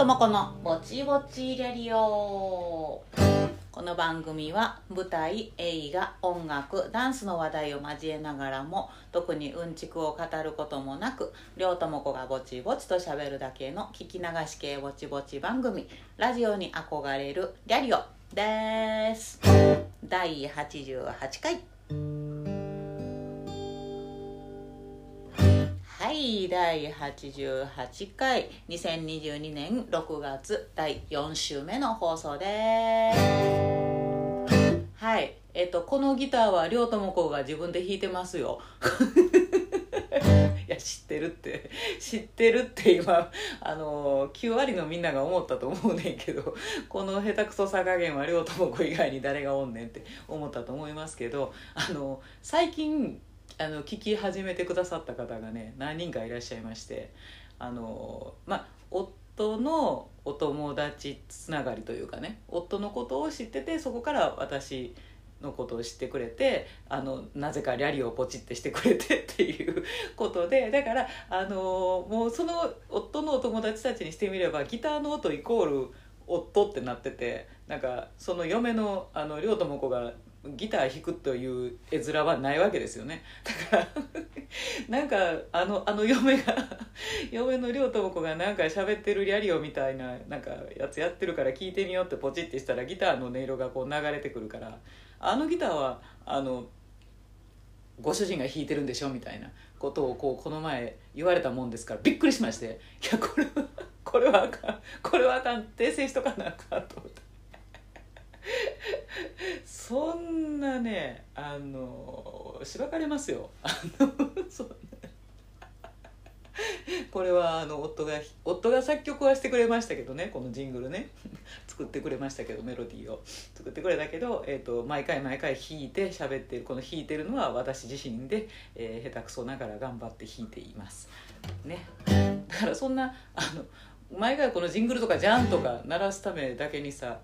ともこのぼちぼちレディオ。この番組は舞台映画音楽ダンスの話題を交えながらも特にうんちくを語ることもなくりょうともこがぼちぼちとしゃべるだけの聞き流し系ぼちぼち番組ラジオに憧れるリャリオです。第88回。はい第88回2022年6月第4週目の放送です。はいえっとこのギターは両友子が自分で弾いてますよ。いや知ってるって知ってるって今あの9割のみんなが思ったと思うねんけどこの下手くそさ加減は両友子以外に誰がおんねんって思ったと思いますけどあの最近あの聞き始めてくださった方がね何人かいらっしゃいましてあのまあ夫のお友達つながりというかね夫のことを知っててそこから私のことを知ってくれてあのなぜかリャリをポチってしてくれてっていうことでだからあのもうその夫のお友達たちにしてみればギターの音イコール夫ってなっててなんかその嫁のあの両友子がギター弾くという絵面はないわけですよねだから なんかあのあの嫁が 嫁の亮智子がなんか喋ってるリャリオみたいななんかやつやってるから聞いてみようってポチってしたらギターの音色がこう流れてくるからあのギターはあのご主人が弾いてるんでしょみたいなことをこうこの前言われたもんですからびっくりしましていやこれは これはあかんこれはあかん訂正しとかなあかんと思って。そんなねあのしばかれますよ。これはあの夫が夫が作曲はしてくれましたけどね。このジングルね。作ってくれましたけどメロディーを。作ってくれたけど、えーと、毎回毎回弾いて喋ってるこの弾いてるのは私自身で、えー、下手くそながら頑張って弾いています。ね。だからそんなあの毎回このジングルとかジャンとか鳴らすためだけにさ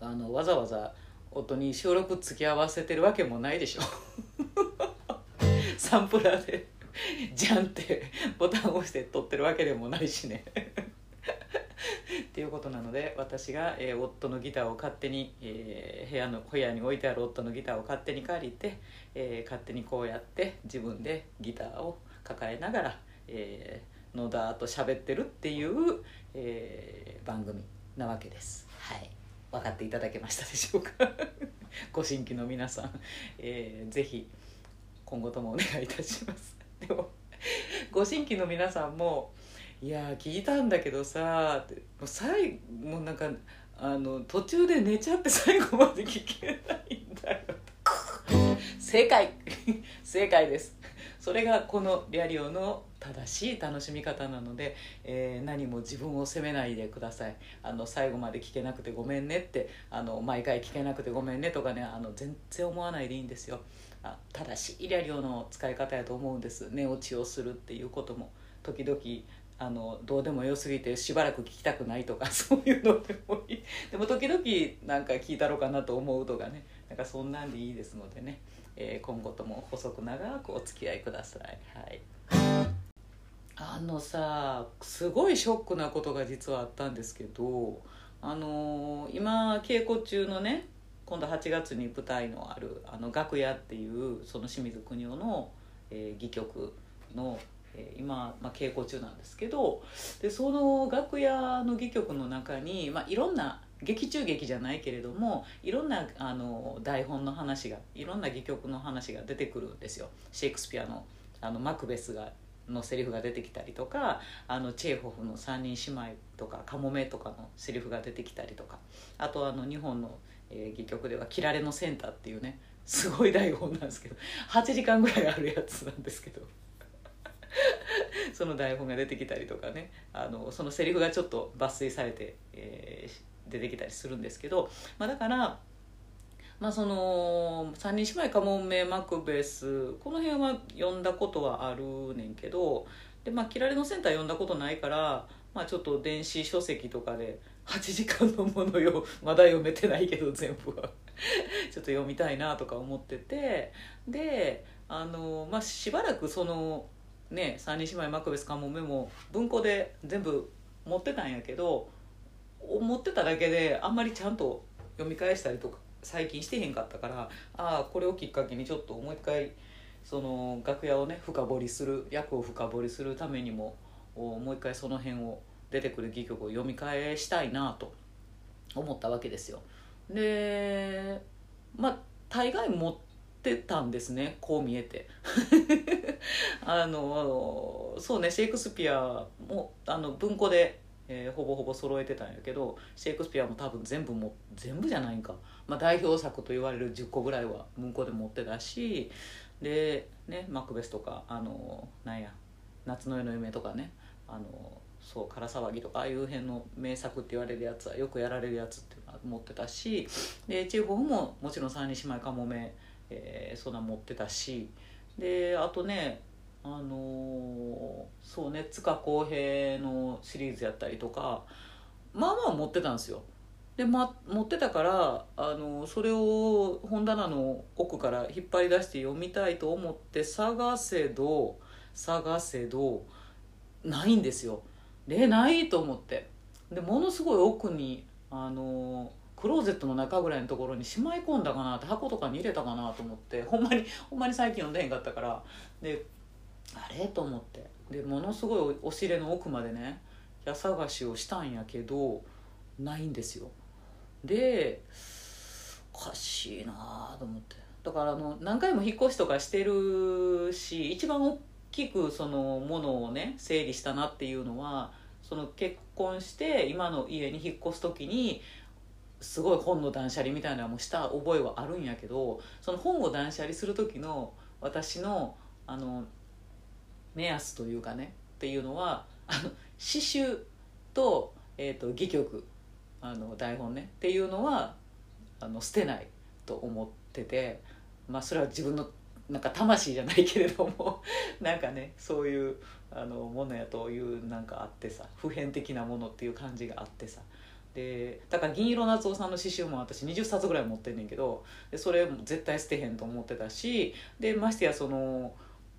あのわざわざ音に収録付き合わせてるわけもないでしょ。サンプラーで「じゃん」ってボタンを押して撮ってるわけでもないしね。っていうことなので私が、えー、夫のギターを勝手に、えー、部屋の部屋に置いてある夫のギターを勝手に借りて、えー、勝手にこうやって自分でギターを抱えながら、えー、野田と喋ってるっていう、え、番組なわけです。はい。分かっていただけましたでしょうか？ご新規の皆さん、えー、ぜひ今後ともお願いいたします。でもご新規の皆さんも「いや聞いたんだけどさ」ってもう最もうなんかあの途中で寝ちゃって 最後まで聞けないんだよ。正解！正解です。それがこのリアリオの正しい楽しみ方なので、えー、何も自分を責めないでください。あの最後まで聞けなくてごめんねってあの毎回聞けなくてごめんねとかねあの全然思わないでいいんですよ。あ正しいリアリオの使い方やと思うんです。寝落ちをするっていうことも時々あのどうでもよすぎてしばらく聞きたくないとか そういうのでもいい。でも時々なんか聞いたろうかなと思うとかね。なんかそんなんでいいですのでね、えー、今後とも細く長くお付き合いください。はい。あのさすごいショックなことが実はあったんですけどあの、今稽古中のね今度8月に舞台のある「あの楽屋」っていうその清水邦夫の、えー、戯曲の、えー、今、まあ、稽古中なんですけどでその楽屋の戯曲の中に、まあ、いろんな劇中劇じゃないけれどもいろんなあの台本の話がいろんな戯曲の話が出てくるんですよ。シェイクスピアのあのマクベスがのセリフが出てきたりとかあのチェーホフの「三人姉妹」とか「カモメ」とかのセリフが出てきたりとかあとあの日本の、え、戯曲では「キラレのセンター」っていうねすごい台本なんですけど8時間ぐらいあるやつなんですけど その台本が出てきたりとかねあのそのセリフがちょっと抜粋されて、えー、出てきたりするんですけど、まあ、だからまあその三人姉妹かもめマクベスこの辺は読んだことはあるねんけどでまあ「キラレのセンター」読んだことないから、まあ、ちょっと電子書籍とかで8時間のものよまだ読めてないけど全部は。ちょっと読みたいなとか思っててであの、まあ、しばらくそのね三人姉妹マクベスかもめも文庫で全部持ってたんやけど持ってただけであんまりちゃんと読み返したりとか最近してへんかったからああこれをきっかけにちょっともう一回その楽屋をね深掘りする役を深掘りするためにももう一回その辺を出てくる戯曲を読み返したいなと思ったわけですよ。でまあ大概持ってたんですねこう見えて あのそうねシェイクスピアもあの文庫で、えー、ほぼほぼ揃えてたんやけどシェイクスピアも多分全部も全部じゃないんか、まあ、代表作と言われる10個ぐらいは文庫で持ってたしでねマクベスとかあのなんや夏の夜の夢とかねあのそう「から騒ぎ」とかああいう辺の名作って言われるやつはよくやられるやつっていうのは持ってたしでチェーホフももちろん「三人姉妹かもめ」えー、そんな持ってたしであとねあのー、そうね塚公平のシリーズやったりとかまあまあ持ってたんですよ。で、ま、持ってたからあのそれを本棚の奥から引っ張り出して読みたいと思って探せど探せどないんですよ。でないと思って。でものすごい奥にあのクローゼットの中ぐらいのところにしまい込んだかなって箱とかに入れたかなと思って ほんまにほんまに最近読んでへんかったから。であれ？と思って。でものすごい押し入れの奥までね家探しをしたんやけどないんですよ。でおかしいなと思って。だからあの何回も引っ越しとかしてるし一番大きくそのものをね整理したなっていうのはその結婚して今の家に引っ越す時にすごい本の断捨離みたいなのもした覚えはあるんやけどその本を断捨離する時の私のあの目安というかねっていうのはあの詩集と,、えーと、戯曲。あの台本ね。っていうのはあの捨てないと思ってて、まあ、それは自分のなんか魂じゃないけれども なんかねそういうあのものやというなんかあってさ普遍的なものっていう感じがあってさ。でだから銀色夏夫さんの詩集も私20冊ぐらい持ってんねんけどでそれも絶対捨てへんと思ってたしでましてやその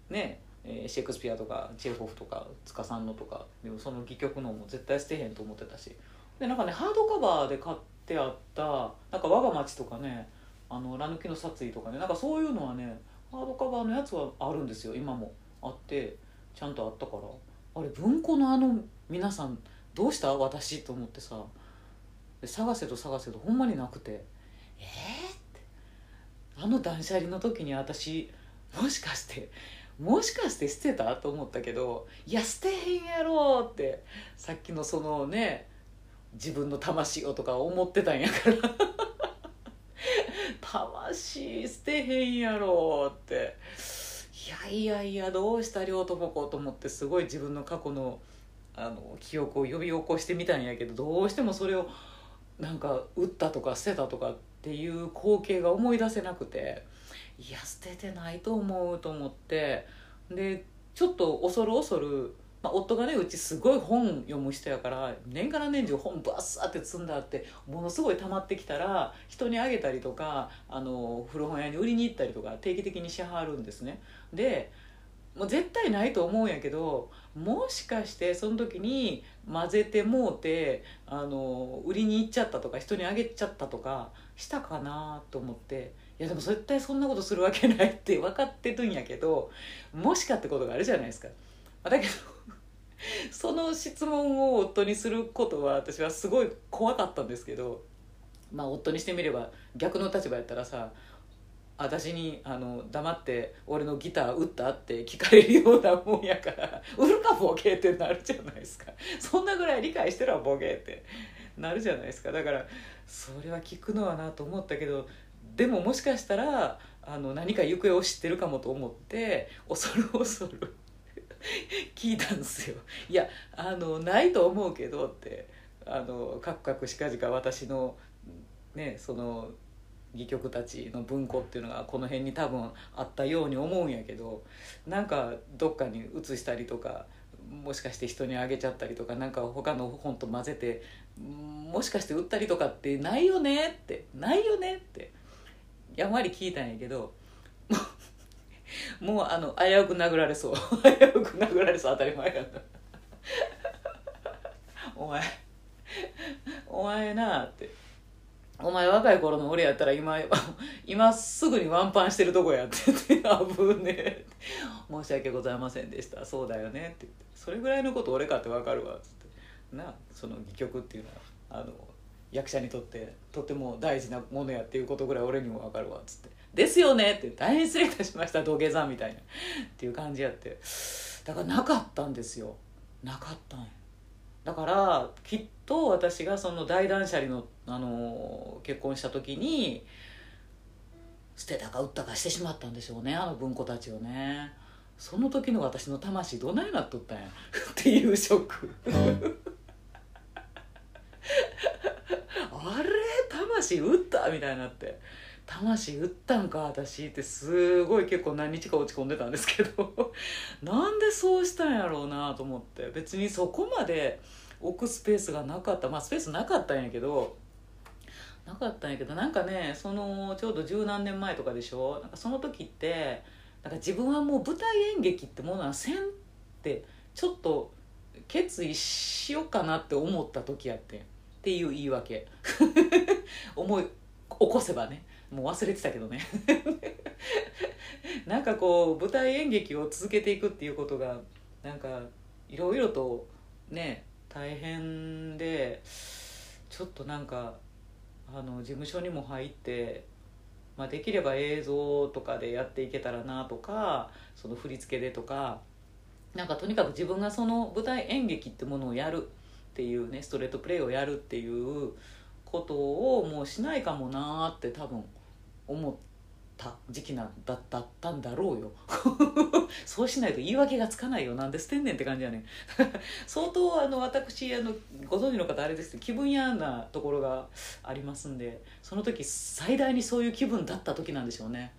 ねシェイクスピアとかチェーホフとか塚さんのとかでもその戯曲のも絶対捨てへんと思ってたし。でなんかねハードカバーで買ってあったなんか我が町とかねあの「ラヌキの殺意」とかねなんかそういうのはねハードカバーのやつはあるんですよ今も。あってちゃんとあったから。あれ文庫のあの皆さんどうした？私？と思ってさ。探せと探せとほんまになくて。えー、って。あの断捨離の時に私もしかしてもしかして捨てた？と思ったけどいや捨てへんやろって。さっきのそのね自分の魂をとか思ってたんやから。魂捨てへんやろって。いやいやいやどうした両友子と思ってすごい自分の過去のあの記憶を呼び起こしてみたんやけどどうしてもそれをなんか打ったとか捨てたとかっていう光景が思い出せなくていや捨ててないと思うと思って。でちょっと恐る恐る、まあ、夫がねうちすごい本読む人やから年がら年中本バッサって積んだってものすごい溜まってきたら人にあげたりとかあの古本屋に売りに行ったりとか定期的にしはるんですね。でもう絶対ないと思うんやけどもしかしてその時に混ぜてもうてあの売りに行っちゃったとか人にあげちゃったとかしたかなと思っていやでも絶対そんなことするわけないって分かってるんやけどもしかってことがあるじゃないですか。だけど その質問を夫にすることは私はすごい怖かったんですけどまあ夫にしてみれば逆の立場やったらさ私にあの黙って俺のギター売ったって聞かれるようなもんやから 売るかボケってなるじゃないですか。そんなぐらい理解してるわボケって。なるじゃないですか。だからそれは聞くのはなと思ったけどでももしかしたらあの何か行方を知ってるかもと思って恐る恐る聞いたんですよ。いやあのないと思うけどってあのカクカクしかじか私のねその戯曲たちの文庫っていうのがこの辺に多分あったように思うんやけどなんかどっかに移したりとかもしかして人にあげちゃったりとかなんか他の本と混ぜてもしかして売ったりとかってないよねってないよねってやんわり聞いたんやけどもうあの危うく殴られそう。危うく殴られそう当たり前やった。お前お前な」って「お前若い頃の俺やったら今今すぐにワンパンしてるとこや」って。言って「あぶねえ」申し訳ございませんでした。そうだよね」って言って「それぐらいのこと俺かって分かるわ」っつって。なその戯曲っていうのは。あの役者にとってとても大事なものやっていうことぐらい俺にも分かるわっつって「ですよね」って大変失礼いたしました土下座みたいな。っていう感じやって。だからなかったんですよ。なかったんや。だからきっと私がその大断捨離の、あの結婚した時に捨てたか売ったかしてしまったんでしょうねあの文庫たちをね。その時の私の魂どないなっとったんや。っていうショック。あれ？魂打った？みたいになって。魂打ったんか？私ってすごい結構何日か落ち込んでたんですけど。なんでそうしたんやろうなと思って。別にそこまで置くスペースがなかった。まあスペースなかったんやけど。なかったんやけど。なんかねそのちょうど十何年前とかでしょ？なんかその時ってなんか自分はもう舞台演劇ってものはせんってちょっと決意しようかなって思った時やってっていう言い訳。思い起こせばね。もう忘れてたけどね。なんかこう舞台演劇を続けていくっていうことがなんかいろいろとね大変でちょっとなんかあの事務所にも入って、まあ、できれば映像とかでやっていけたらなとかその振り付けでとかなんかとにかく自分がその舞台演劇ってものをやる。っていうねストレートプレイをやるっていうことをもうしないかもなーって多分思った時期なんだだったんだろうよ。そうしないと言い訳がつかないよなんで捨てんねんって感じやねん。相当あの私あのご存知の方あれですけど気分屋なところがありますんでその時最大にそういう気分だった時なんでしょうね。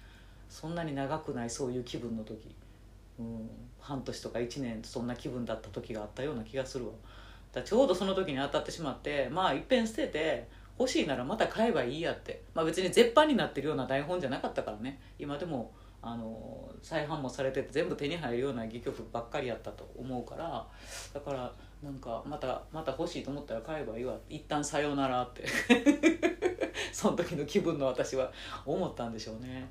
そんなに長くないそういう気分の時、うん、半年とか1年そんな気分だった時があったような気がするわ。だちょうどその時に当たってしまってまあいっぺん捨てて欲しいならまた買えばいいやって、まあ、別に絶版になってるような台本じゃなかったからね。今でもあの再販もされてて全部手に入るような戯曲ばっかりやったと思うから。だからなんかまたまた欲しいと思ったら買えばいいわ。一旦さようならって。その時の気分の私は思ったんでしょうね。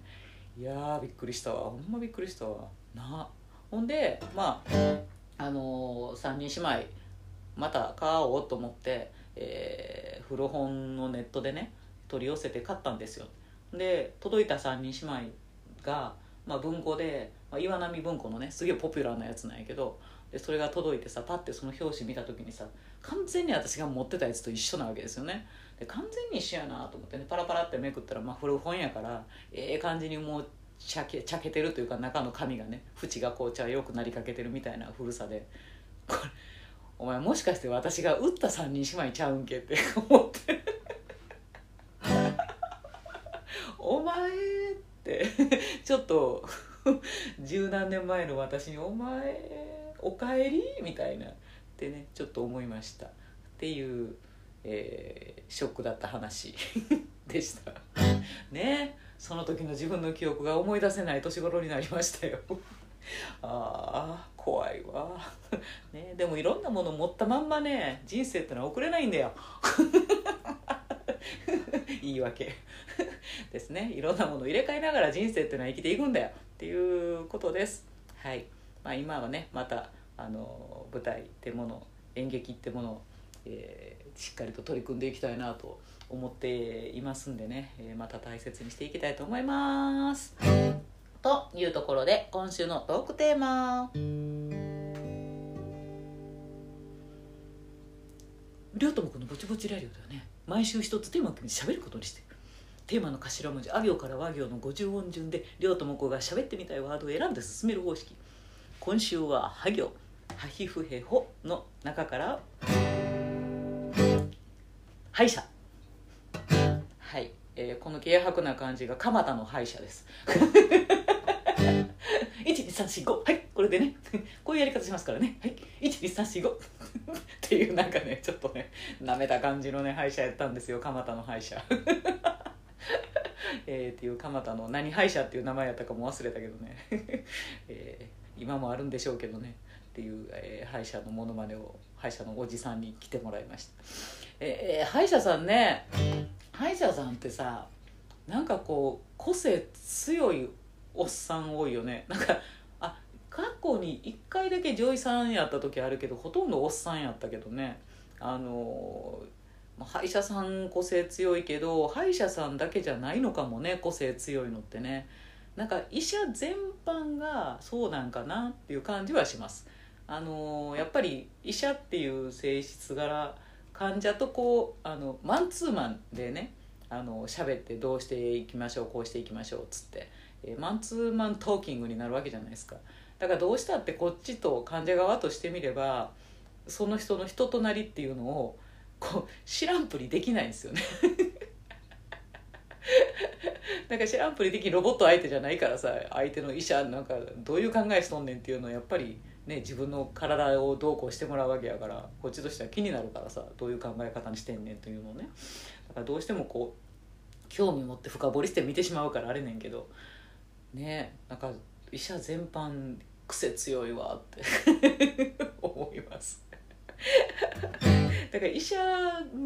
いやびっくりしたわ。ほんまびっくりしたわ。な。ほんでまああのー、3人姉妹また買おうと思って、えー古本のネットでね取り寄せて買ったんですよ。で届いた3人姉妹が、まあ、文庫で、まあ、岩波文庫のねすげえポピュラーなやつなんやけどでそれが届いてさパッてその表紙見た時にさ完全に私が持ってたやつと一緒なわけですよね。で完全に一緒やなと思ってねパラパラってめくったら、まあ、古本やからええ感じにもうちゃけちゃけてるというか中の紙がね縁がこう茶よくなりかけてるみたいな古さでこれお前もしかして私が打った3人姉妹ちゃうんけって思って。お前って。ちょっと十何年前の私に「お前おかえり?」みたいなってねちょっと思いました。っていう、えーショックだった話 でした。ねその時の自分の記憶が思い出せない年頃になりましたよ。ああ怖いわ、ね、でもいろんなもの持ったまんまね人生ってのは送れないんだよ。言い訳。ですね。いろんなものを入れ替えながら人生ってのは生きていくんだよ。っていうことです。はい、まあ、今はねまたあの舞台ってもの演劇ってものを、えーしっかりと取り組んでいきたいなと思っていますんでね、えーまた大切にしていきたいと思います。というところで今週のトークテーマ。りょうともくんのぼちぼちラジオではね。毎週一つテーマを決めて喋ることにして。テーマの頭文字あ行から和行の50音順でりょうともこが喋ってみたいワードを選んで進める方式。今週はは行。はひふへほの中から。歯医者。はい、えーこの軽薄な感じが蒲田の歯医者です。1234はいこれでね。こういうやり方しますからね。はい12345 っていうなんかねちょっとねなめた感じのね歯医者やったんですよ。蒲田の歯医者。えーっていう蒲田の何歯医者っていう名前やったかも忘れたけどね、えー今もあるんでしょうけどね。っていう、えー歯医者のものまねを歯医者のおじさんに来てもらいました。えー歯医者さんね歯医者さんってさなんかこう個性強いおっさん多いよね。なんか過去に1回だけ女医さんやった時あるけどほとんどおっさんやったけどね。あの歯医者さん個性強いけど歯医者さんだけじゃないのかもね個性強いのってね。なんか医者全般がそうなんかなっていう感じはします。あのやっぱり医者っていう性質柄患者とこうあのマンツーマンでねあの喋ってどうしていきましょうこうしていきましょうっつって、えーマンツーマントーキングになるわけじゃないですか。だからどうしたってこっちと患者側としてみればその人の人となりっていうのをこう知らんぷりできないんですよね。なんか知らんぷりできロボット相手じゃないからさ相手の医者なんかどういう考えしとんねんっていうのをやっぱりね自分の体をどうこうしてもらうわけやからこっちとしては気になるからさどういう考え方にしてんねんというのをね。だからどうしてもこう興味持って深掘りして見てしまうからあれねんけどねなんか医者全般癖強いわって。思います。だから医者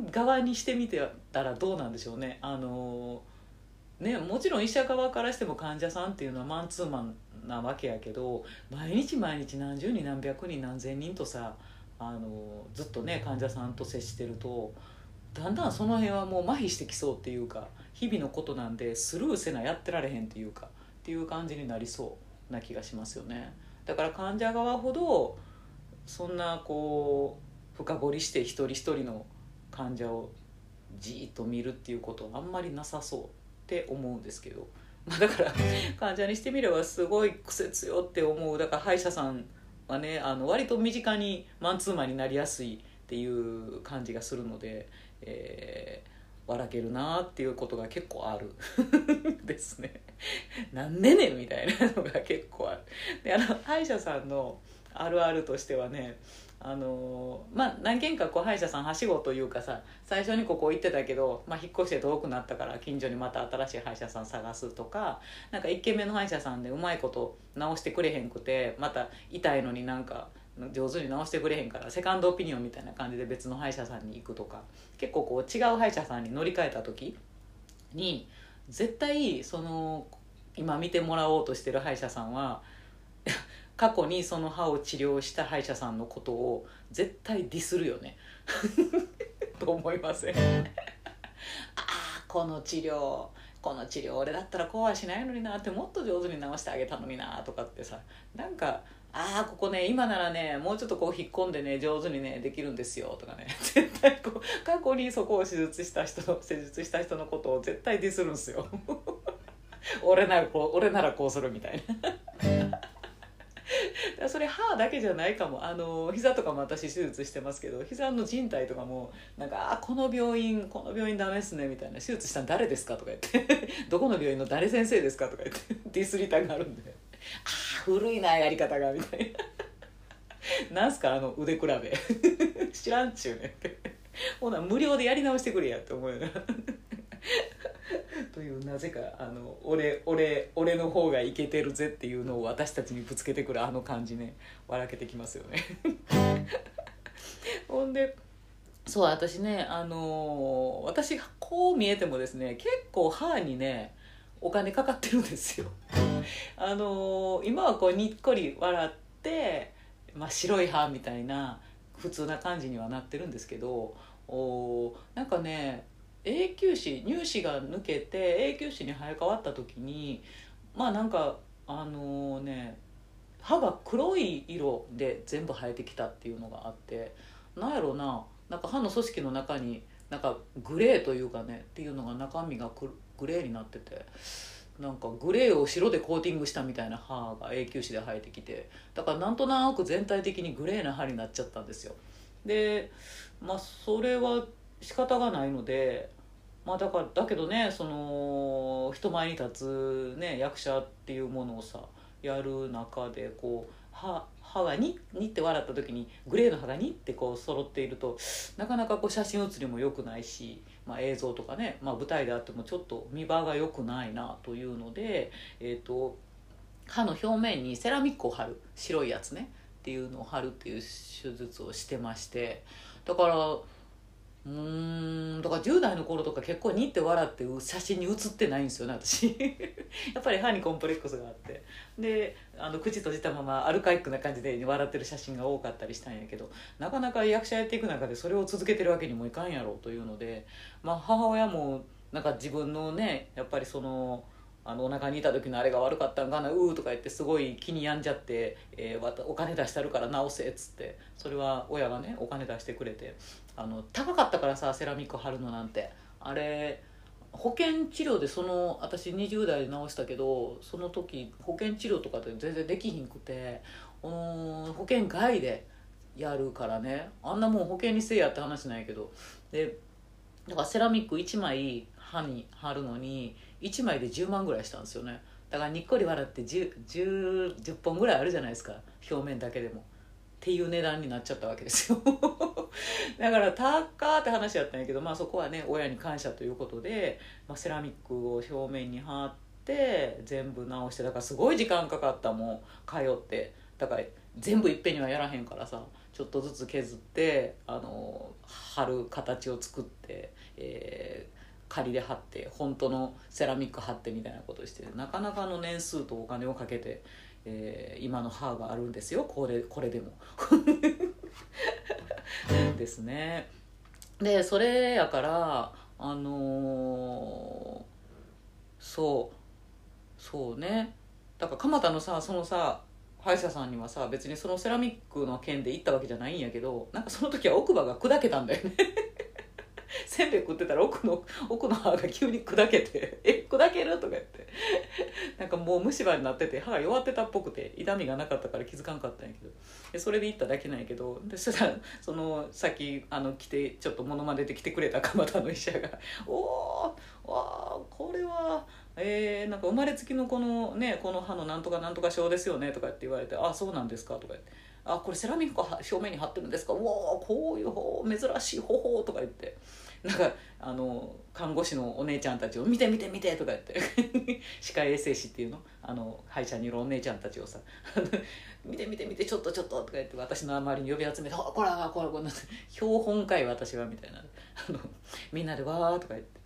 側にしてみてたらどうなんでしょうね。あのねもちろん医者側からしても患者さんっていうのはマンツーマンなわけやけど毎日毎日何十人何百人何千人とさあのずっとね患者さんと接してるとだんだんその辺はもう麻痺してきそうっていうか日々のことなんでスルーせなやってられへんっていうかっていう感じになりそうな気がしますよね。だから患者側ほどそんなこう深掘りして一人一人の患者をじっと見るっていうことはあんまりなさそうって思うんですけど、まあ、だから 患者にしてみればすごい癖強って思う。だから歯医者さんはねあの割と身近にマンツーマンになりやすいっていう感じがするので、えー笑けるなっていうことが結構ある。ですね。なんでねみたいなのが結構ある。であの歯医者さんのあるあるとしてはねあのまあ何軒かこう歯医者さんはしごというかさ最初にここ行ってたけど、まあ、引っ越して遠くなったから近所にまた新しい歯医者さん探すとかなんか1軒目の歯医者さんでうまいこと直してくれへんくてまた痛いのになんか上手に直してくれへんからセカンドオピニオンみたいな感じで別の歯医者さんに行くとか結構こう違う歯医者さんに乗り換えた時に絶対その今見てもらおうとしてる歯医者さんは 過去にその歯を治療した歯医者さんのことを絶対ディスるよね。と思いません？ああこの治療この治療俺だったらこうはしないのになってもっと上手に直してあげたのになとかってさなんかああここね今ならねもうちょっとこう引っ込んでね上手にねできるんですよとかね。絶対こう過去にそこを手術した人の施術した人のことを絶対ディスるんですよ。俺ならこう俺ならこうするみたいな。それ歯だけじゃないかも。あの膝とかも私手術してますけど膝の靭帯とかもなんか「あこの病院この病院ダメっすね」みたいな「手術したの誰ですか?」とか言って「どこの病院の誰先生ですか?」とか言って。ディスりたがあるんで「ああ古いなやり方が」みたいな「なんすかあの腕比べ。知らんちゅうねん」って。ほな無料でやり直してくれやって思うよな。というなぜかあの俺俺俺の方がイケてるぜっていうのを私たちにぶつけてくるあの感じね。笑けてきますよね。ほんでそう私ねあのー私こう見えてもですね結構歯にねお金かかってるんですよ。あのー今はこうにっこり笑って、まあ、白い歯みたいな普通な感じにはなってるんですけどおなんかね永久歯乳歯が抜けて永久歯に生え変わった時にまあなんかあのね歯が黒い色で全部生えてきたっていうのがあってなんやろななんか歯の組織の中になんかグレーというかねっていうのが中身がグレーになっててなんかグレーを白でコーティングしたみたいな歯が永久歯で生えてきてだからなんとなく全体的にグレーな歯になっちゃったんですよ。でまあそれは仕方がないのでまあだからだけどねその人前に立つ、ね、役者っていうものをさやる中でこう歯歯がに？にって笑った時にグレーの肌に？ってこう揃っているとなかなかこう写真写りも良くないし、まあ、映像とかね、まあ、舞台であってもちょっと見栄えが良くないなというので、えー、と歯の表面にセラミックを貼る白いやつねっていうのを貼るっていう手術をしてましてだからうんだから10代の頃とか結構にって笑って写真に写ってないんですよね私。やっぱり歯にコンプレックスがあって。であの口閉じたままアルカイックな感じで笑ってる写真が多かったりしたんやけどなかなか役者やっていく中でそれを続けてるわけにもいかんやろうというので、まあ、母親もなんか自分のねやっぱりそのあのお腹にいた時のあれが悪かったんかなうーとか言ってすごい気に病んじゃって、えー、お金出してるから直せっつってそれは親がねお金出してくれてあの高かったからさセラミック貼るのなんて。あれ保険治療でその私20代で治したけどその時保険治療とかで全然できひんくて保険外でやるからね。あんなもん保険にせえやって話なんやけど。でだからセラミック1枚歯に貼るのに1枚で10万ぐらいしたんですよね。だからにっこり笑って 10, 10, 10本ぐらいあるじゃないですか。表面だけでも。っていう値段になっちゃったわけですよ。だから高って話やったんやけど、まあ、そこはね親に感謝ということで、まあ、セラミックを表面に貼って全部直してだからすごい時間かかったもん。通って。だから全部いっぺんにはやらへんからさちょっとずつ削ってあの貼る形を作って、えー仮で貼って本当のセラミック貼ってみたいなことしてなかなかの年数とお金をかけて、えー今の歯があるんですよ。これこれでも。ですね。でそれやからあのーそう。そうね。だから蒲田のさそのさ歯医者さんにはさ別にそのセラミックの件で行ったわけじゃないんやけどなんかその時は奥歯が砕けたんだよね。せんべい食ってたら奥の奥の歯が急に砕けて「え砕ける?」とか言って。なんかもう虫歯になってて歯が弱ってたっぽくて痛みがなかったから気づかんかったんやけどでそれで行っただけなんやけどでそしたらそのさっきあの来てちょっと物まねで来てくれた蒲田の医者が「おおわこれはえー、なんか生まれつきのこのねこの歯のなんとかなんとか症ですよね」とかって言われて「あそうなんですか」とか言って。あこれセラミックは表面に貼ってるんですかうおーこういう方珍しい方法とか言ってなんかあの看護師のお姉ちゃんたちを「見て見て見て」とか言って。歯科衛生士っていうの？あの歯医者にいるお姉ちゃんたちをさ「見て見て見てちょっとちょっと」とか言って私の周りに呼び集めて「あこれはこれこれ標本かい私は」みたいな。あのみんなでわーとか言って。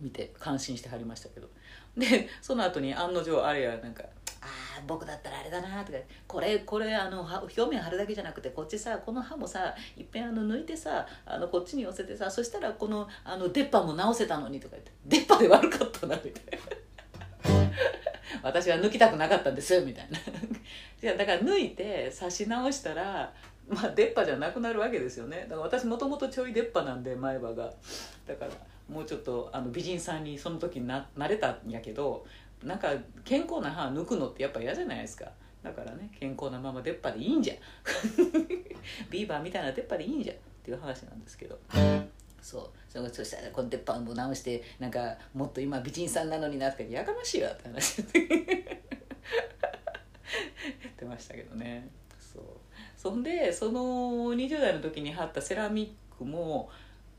見て感心してはりましたけど。でその後に案の定あれやなんか「ああ僕だったらあれだな」とか「これこれあの表面貼るだけじゃなくてこっちさこの歯もさいっぺんあの抜いてさあのこっちに寄せてさそしたらこのあの出っ歯も直せたのに」とか言って「出っ歯で悪かったな」みたいな。私は抜きたくなかったんですよみたいな。じゃあだから抜いて刺し直したらまあ出っ歯じゃなくなるわけですよね。だから私もともとちょい出っ歯なんで前歯が。だからもうちょっとあの美人さんにその時ななれたんやけどなんか健康な歯抜くのってやっぱ嫌じゃないですか。だからね健康なまま出っ歯でいいんじゃ ビーバーみたいな出っ歯でいいんじゃっていう話なんですけど。そう。そそしたらこの出っ歯も直してなんかもっと今美人さんなのになってやかましいわって話ってましたけどね。そう。そんでその20代の時に貼ったセラミックも、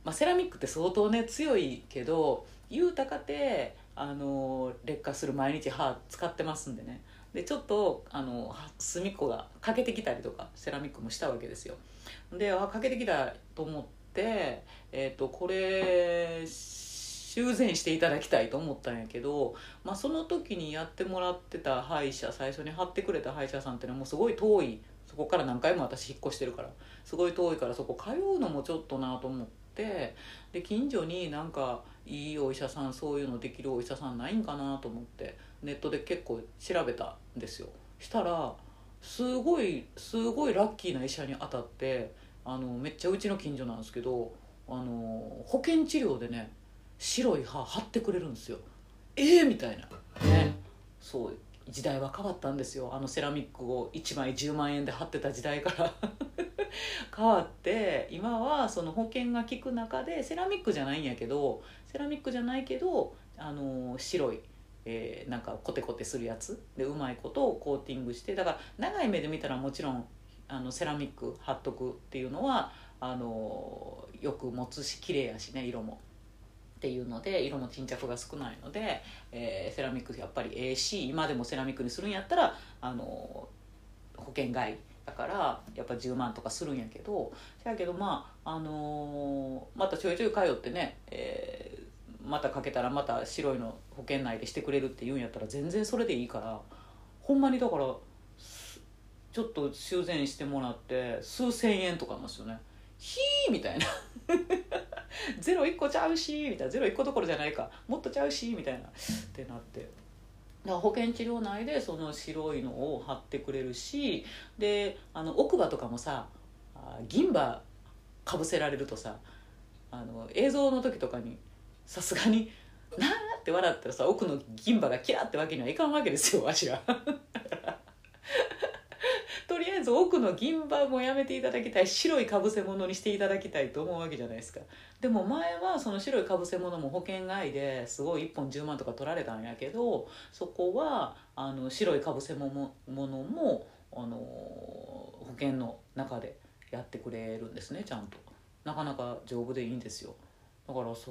まあ、セラミックって相当ね強いけど言うたかてあの劣化する毎日歯使ってますんでね。でちょっとあの隅っこが欠けてきたりとかセラミックもしたわけですよ。であ欠けてきたと思って、えー、とこれ修繕していただきたいと思ったんやけど、まあ、その時にやってもらってた歯医者最初に貼ってくれた歯医者さんっていうのはもうすごい遠いそこから何回も私引っ越してるからすごい遠いからそこ通うのもちょっとなと思ってで近所になんかいいお医者さんそういうのできるお医者さんないんかなと思ってネットで結構調べたんですよ。したらすごいすごいラッキーな医者に当たってあのめっちゃうちの近所なんですけどあの保険治療でね白い歯貼ってくれるんですよ。ええー、みたいな。ね。そう時代は変わったんですよ。あのセラミックを1枚10万円で貼ってた時代から。変わって今はその保険が効く中でセラミックじゃないんやけどセラミックじゃないけどあの白い、えーなんかコテコテするやつでうまいことをコーティングしてだから長い目で見たらもちろんあのセラミック貼っとくっていうのはあのよく持つし綺麗やしね色も。っていうので色も沈着が少ないので、えーセラミックやっぱりええし今でもセラミックにするんやったらあの保険外だからやっぱ10万とかするんやけどやけどまああのーまたちょいちょい通ってね、えまたかけたらまた白いの保険内でしてくれるって言うんやったら全然それでいいからほんまにだからちょっと修繕してもらって数千円とかなんですよね。ひーみたいな。ゼロ1個ちゃうしみたいな。ゼロ1個どころじゃないか。もっとちゃうしみたいな。ってなって。だから保険治療内でその白いのを貼ってくれるしであの奥歯とかもさ銀歯かぶせられるとさあの映像の時とかにさすがに「なーって笑ったらさ奥の銀歯がキラってわけにはいかんわけですよわしら。とりあえず奥の銀歯もやめていただきたい。白いかぶせ物にしていただきたいと思うわけじゃないですか。でも前はその白いかぶせ物も保険外ですごい1本10万とか取られたんやけどそこはあの白いかぶせ物もあの保険の中でやってくれるんですねちゃんと。なかなか丈夫でいいんですよ。だからさ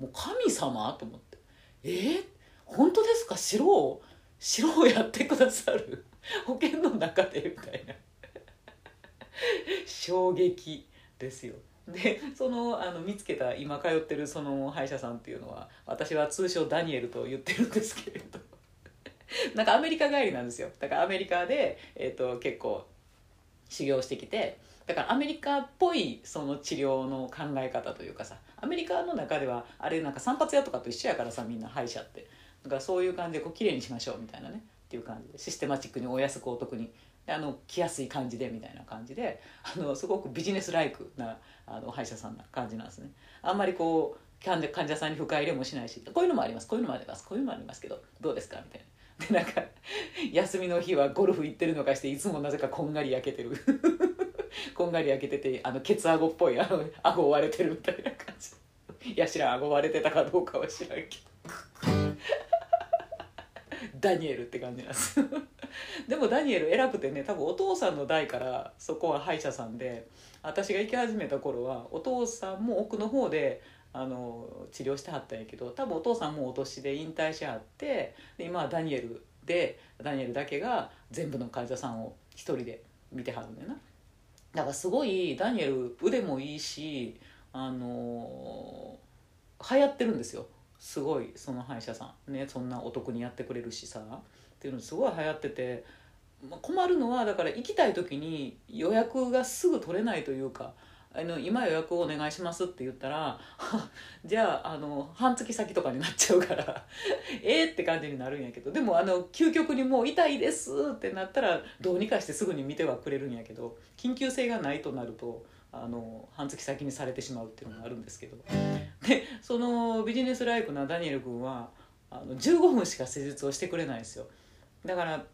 もう神様？と思って。え？ー、本当ですか？白を白をやってくださる？保険の中で？みたいな。衝撃ですよ。でそのあの見つけた今通ってるその歯医者さんっていうのは私は通称ダニエルと言ってるんですけれど。なんかアメリカ帰りなんですよ。だからアメリカで、えー、と結構修行してきてだからアメリカっぽいその治療の考え方というかさアメリカの中ではあれなんか散髪屋とかと一緒やからさみんな歯医者って。だからそういう感じでこう綺麗にしましょうみたいなね。っていう感じで。システマチックにお安くお得に。あの着やすい感じでみたいな感じで。あのすごくビジネスライクなあの歯医者さんな感じなんですね。あんまりこう患者患者さんに深入れもしないし。こういうのもあります。こういうのもあります。こういうのもありますけどどうですかみたいな。でなんか休みの日はゴルフ行ってるのかしていつもなぜかこんがり焼けてる。こんがり焼けててあのケツ顎っぽいあの顎割れてるみたいな感じ。いや知らん顎割れてたかどうかは知らんけど。ダニエルって感じなんです。でもダニエル偉くてね多分お父さんの代からそこは歯医者さんで私が行き始めた頃はお父さんも奥の方であの治療してはったんやけど多分お父さんもお年で引退しはって今はダニエルでダニエルだけが全部の患者さんを一人で見てはるんだよな。だからすごいダニエル腕もいいしあの流行ってるんですよ。すごいその歯医者さん。ねそんなお得にやってくれるしさ。っていうのすごい流行ってて、まあ、困るのはだから行きたい時に予約がすぐ取れないというかあの今予約をお願いしますって言ったら じゃああの半月先とかになっちゃうから ええって感じになるんやけどでもあの究極にもう痛いですってなったらどうにかしてすぐに見てはくれるんやけど緊急性がないとなるとあの半月先にされてしまうっていうのがあるんですけど。でそのビジネスライクなダニエル君はあの15分しか施術をしてくれないんですよ。だから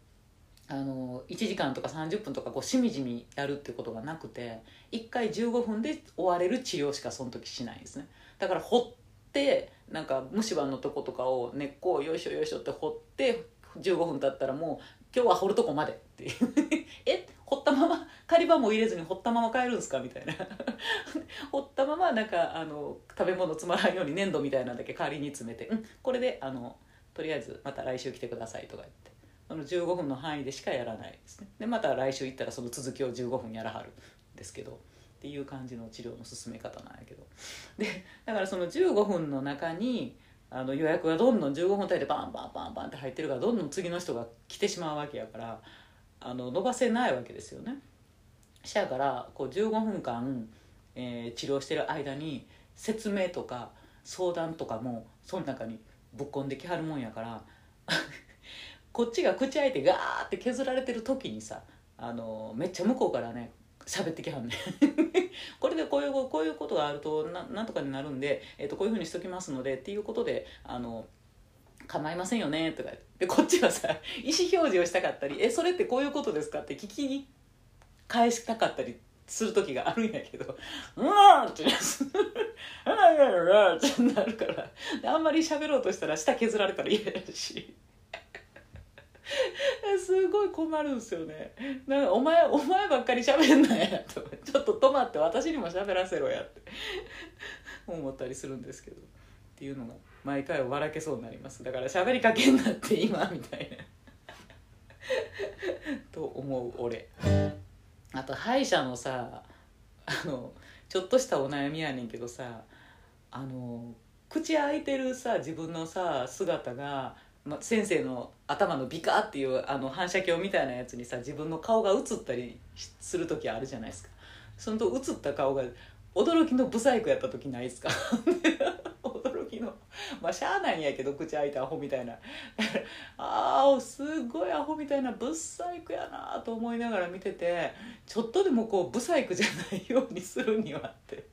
あの1時間とか30分とかこうしみじみやるってことがなくて1回15分で終われる治療しかその時しないですね。だから掘ってなんか虫歯のとことかを根っこをよいしょよいしょって掘って15分経ったらもう今日は掘るとこまでっていう。え？掘ったまま狩り場も入れずに掘ったまま帰るんですか？みたいな。掘ったままなんかあの食べ物つまらんように粘土みたいなんだけ代わりに詰めて「うんこれであのとりあえずまた来週来てください」とか言って。の15分の範囲でしかやらないですねでまた来週行ったらその続きを15分やらはるんですけどっていう感じの治療の進め方なんやけどでだからその15分の中にあの予約がどんどん15分単位でバンバンバンバンって入ってるからどんどん次の人が来てしまうわけやからあの伸ばせないわけですよね。しやからこう15分間、えー治療してる間に説明とか相談とかもその中にぶっ込んできはるもんやからこっちが口開いてガーって削られてる時にさあのめっちゃ向こうからね喋ってきはんね これでこういうこういうことがあるとななんとかになるんで、えー、とこういうふうにしときますのでっていうことであの構いませんよねとかでこっちはさ意思表示をしたかったり「えそれってこういうことですか?」って聞き返したかったりする時があるんやけど「うわ!」ってな ってなるからあんまり喋ろうとしたら舌削られたら嫌やし。すごい困るんですよね。なんかお前お前ばっかり喋んなやと。ちょっと止まって私にも喋らせろやって。思ったりするんですけど。っていうのが毎回笑けそうになります。だから喋りかけんなって今みたいな。と思う俺。あと歯医者のさあのちょっとしたお悩みやねんけどさあの口開いてるさ自分のさ姿が、ま、先生の頭のビカっていうあの反射鏡みたいなやつにさ自分の顔が映ったりする時あるじゃないですか。そのと映った顔が驚きのブサイクやった時ないですか？驚きの。まあしゃあないんやけど口開いたアホみたいな。ああすごいアホみたいなブサイクやなと思いながら見ててちょっとでもこうブサイクじゃないようにするにはって。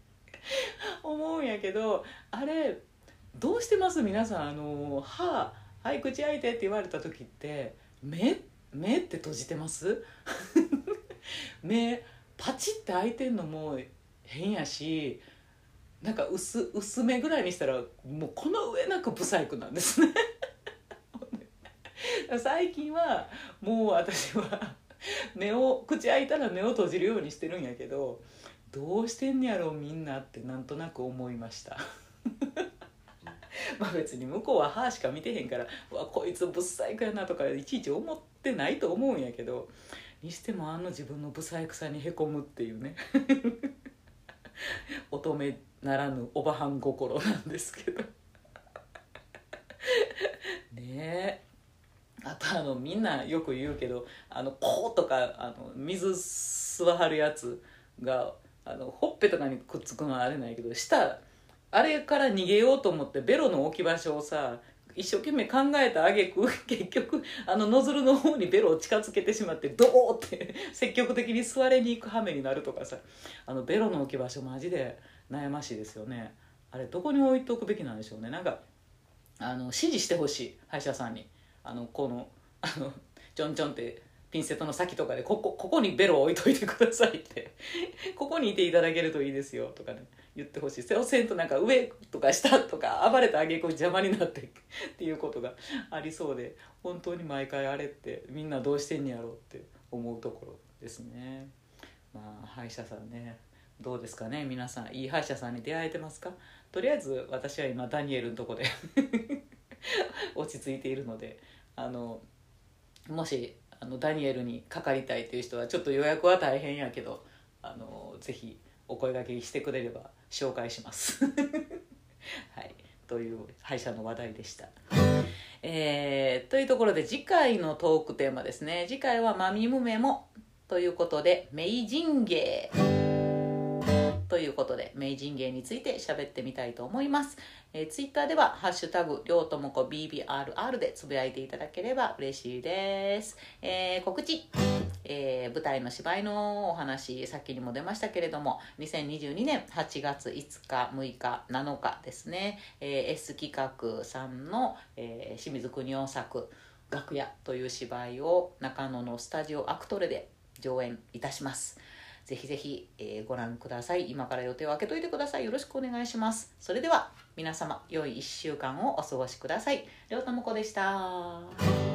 思うんやけどあれどうしてます？皆さんあの歯はい口開いてって言われた時って目目って閉じてます？目パチって開いてんのも変やしなんか薄薄めぐらいにしたらもうこの上なくブサイクなんですね。最近はもう私は目を口開いたら目を閉じるようにしてるんやけどどうしてんねやろうみんなってなんとなく思いました。まあ別に向こうは歯しか見てへんから「わこいつブサイクやな」とかいちいち思ってないと思うんやけどにしてもあの自分のブサイクさにへこむっていうね。乙女ならぬおばはん心なんですけど。ねえ。あとあのみんなよく言うけどあのこうとかあの水吸わはるやつがあのほっぺとかにくっつくのはあれないけど下あれから逃げようと思ってベロの置き場所をさ一生懸命考えたあげく 結局あのノズルの方にベロを近づけてしまってドーって積極的に座れに行く羽目になるとかさ。あのベロの置き場所マジで悩ましいですよね。あれどこに置いておくべきなんでしょうね。なんかあの指示してほしい。歯医者さんに。あのこのあのちょんちょんってピンセットの先とかでここここにベロを置いといてくださいって。ここにいていただけるといいですよとかね言ってほしい。せおせんとなんか上とか下とか暴れたあげく邪魔になってっていうことがありそうで本当に毎回あれってみんなどうしてんやろうって思うところですね。まあ歯医者さんね。どうですかね皆さん。いい歯医者さんに出会えてますか？とりあえず私は今ダニエルのとこで 落ち着いているのであのもしあのダニエルにかかりたいという人はちょっと予約は大変やけどあのぜひお声がけしてくれれば紹介します。はい。という歯医者の話題でした。えー、というところで次回のトークテーマですね。次回は「マミムメモ」ということで「名人芸」ということで明人芸について喋ってみたいと思います、えー、ツイッターでは「ハッシュタグりょうともこ BBRR」でつぶやいていただければ嬉しいです、えー、告知。えー、舞台の芝居のお話さっきにも出ましたけれども2022年8月5日6日7日ですね、えー、S 企画さんの、えー、清水邦夫作「楽屋」という芝居を中野のスタジオアクトレで上演いたします。ぜひぜひ、えー、ご覧ください。今から予定を空けといてください。よろしくお願いします。それでは皆様、良い1週間をお過ごしください。りょうたもこでした。